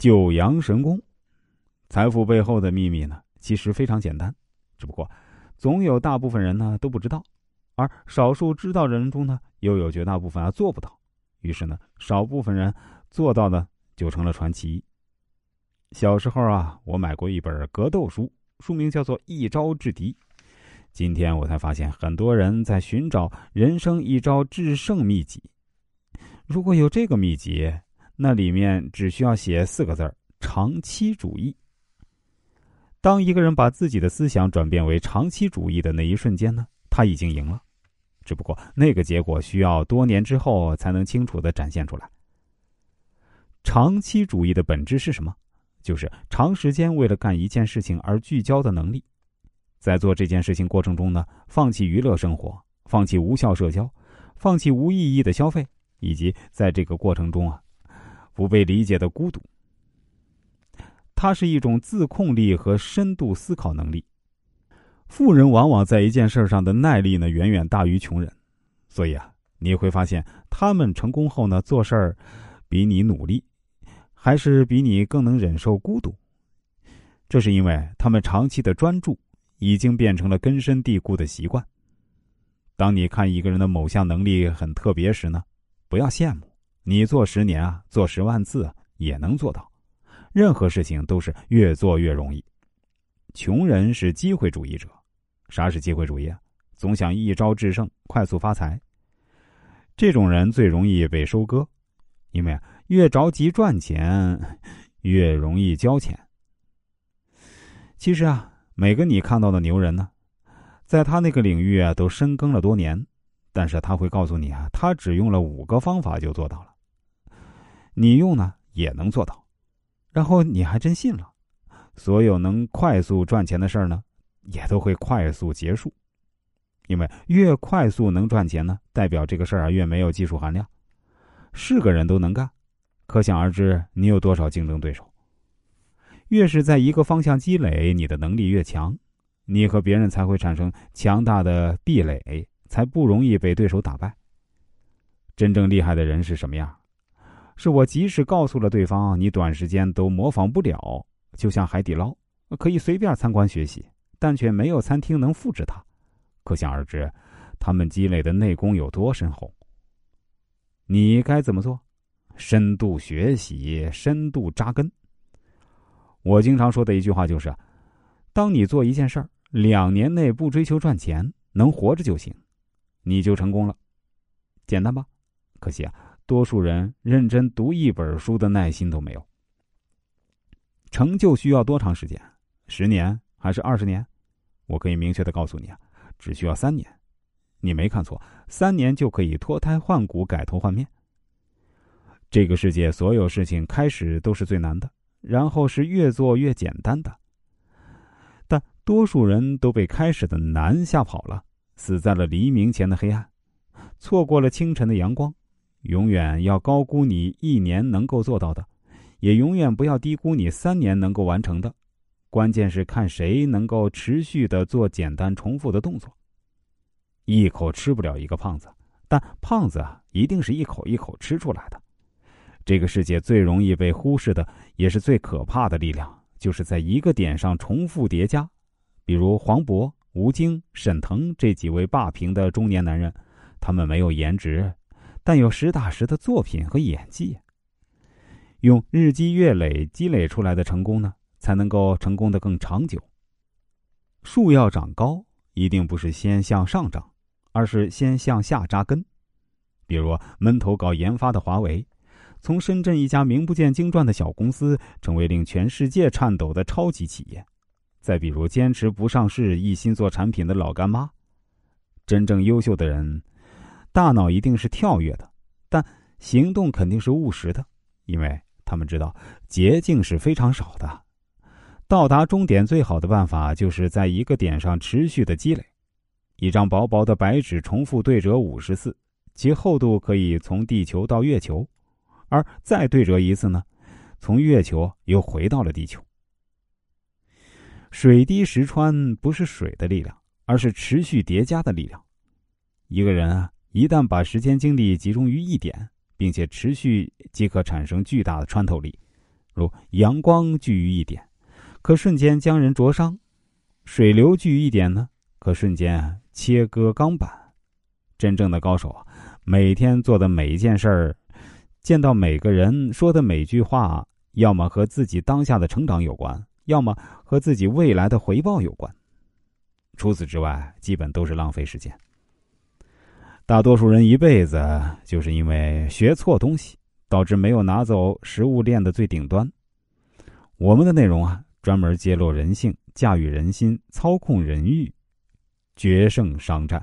九阳神功，财富背后的秘密呢？其实非常简单，只不过总有大部分人呢都不知道，而少数知道的人中呢，又有绝大部分啊做不到。于是呢，少部分人做到的就成了传奇。小时候啊，我买过一本格斗书，书名叫做《一招制敌》。今天我才发现，很多人在寻找人生一招制胜秘籍。如果有这个秘籍，那里面只需要写四个字儿：长期主义。当一个人把自己的思想转变为长期主义的那一瞬间呢，他已经赢了。只不过那个结果需要多年之后才能清楚的展现出来。长期主义的本质是什么？就是长时间为了干一件事情而聚焦的能力。在做这件事情过程中呢，放弃娱乐生活，放弃无效社交，放弃无意义的消费，以及在这个过程中啊，不被理解的孤独。它是一种自控力和深度思考能力。富人往往在一件事上的耐力呢，远远大于穷人，所以啊，你会发现他们成功后呢，做事儿比你努力，还是比你更能忍受孤独。这是因为他们长期的专注。已经变成了根深蒂固的习惯。当你看一个人的某项能力很特别时呢，不要羡慕，你做十年啊，做十万次也能做到。任何事情都是越做越容易。穷人是机会主义者，啥是机会主义啊？总想一招制胜，快速发财。这种人最容易被收割，因为啊，越着急赚钱，越容易交钱。其实啊。每个你看到的牛人呢，在他那个领域啊，都深耕了多年，但是他会告诉你啊，他只用了五个方法就做到了。你用呢也能做到，然后你还真信了。所有能快速赚钱的事儿呢，也都会快速结束，因为越快速能赚钱呢，代表这个事儿啊越没有技术含量，是个人都能干，可想而知你有多少竞争对手。越是在一个方向积累，你的能力越强，你和别人才会产生强大的壁垒，才不容易被对手打败。真正厉害的人是什么样？是我即使告诉了对方，你短时间都模仿不了，就像海底捞，可以随便参观学习，但却没有餐厅能复制它。可想而知，他们积累的内功有多深厚。你该怎么做？深度学习，深度扎根。我经常说的一句话就是：当你做一件事儿，两年内不追求赚钱，能活着就行，你就成功了。简单吧？可惜啊，多数人认真读一本书的耐心都没有。成就需要多长时间？十年还是二十年？我可以明确的告诉你啊，只需要三年。你没看错，三年就可以脱胎换骨、改头换面。这个世界所有事情开始都是最难的。然后是越做越简单的，但多数人都被开始的难吓跑了，死在了黎明前的黑暗，错过了清晨的阳光。永远要高估你一年能够做到的，也永远不要低估你三年能够完成的。关键是看谁能够持续的做简单重复的动作。一口吃不了一个胖子，但胖子啊，一定是一口一口吃出来的。这个世界最容易被忽视的，也是最可怕的力量，就是在一个点上重复叠加。比如黄渤、吴京、沈腾这几位霸屏的中年男人，他们没有颜值，但有实打实的作品和演技。用日积月累积累出来的成功呢，才能够成功的更长久。树要长高，一定不是先向上长，而是先向下扎根。比如闷头搞研发的华为。从深圳一家名不见经传的小公司，成为令全世界颤抖的超级企业。再比如，坚持不上市、一心做产品的老干妈。真正优秀的人，大脑一定是跳跃的，但行动肯定是务实的，因为他们知道捷径是非常少的。到达终点最好的办法，就是在一个点上持续的积累。一张薄薄的白纸，重复对折五十次，其厚度可以从地球到月球。而再对折一次呢，从月球又回到了地球。水滴石穿不是水的力量，而是持续叠加的力量。一个人啊，一旦把时间精力集中于一点，并且持续，即可产生巨大的穿透力。如阳光聚于一点，可瞬间将人灼伤；水流聚于一点呢，可瞬间切割钢板。真正的高手啊，每天做的每一件事儿，见到每个人说的每句话，要么和自己当下的成长有关，要么和自己未来的回报有关。除此之外，基本都是浪费时间。大多数人一辈子就是因为学错东西，导致没有拿走食物链的最顶端。我们的内容啊，专门揭露人性、驾驭人心、操控人欲、决胜商战。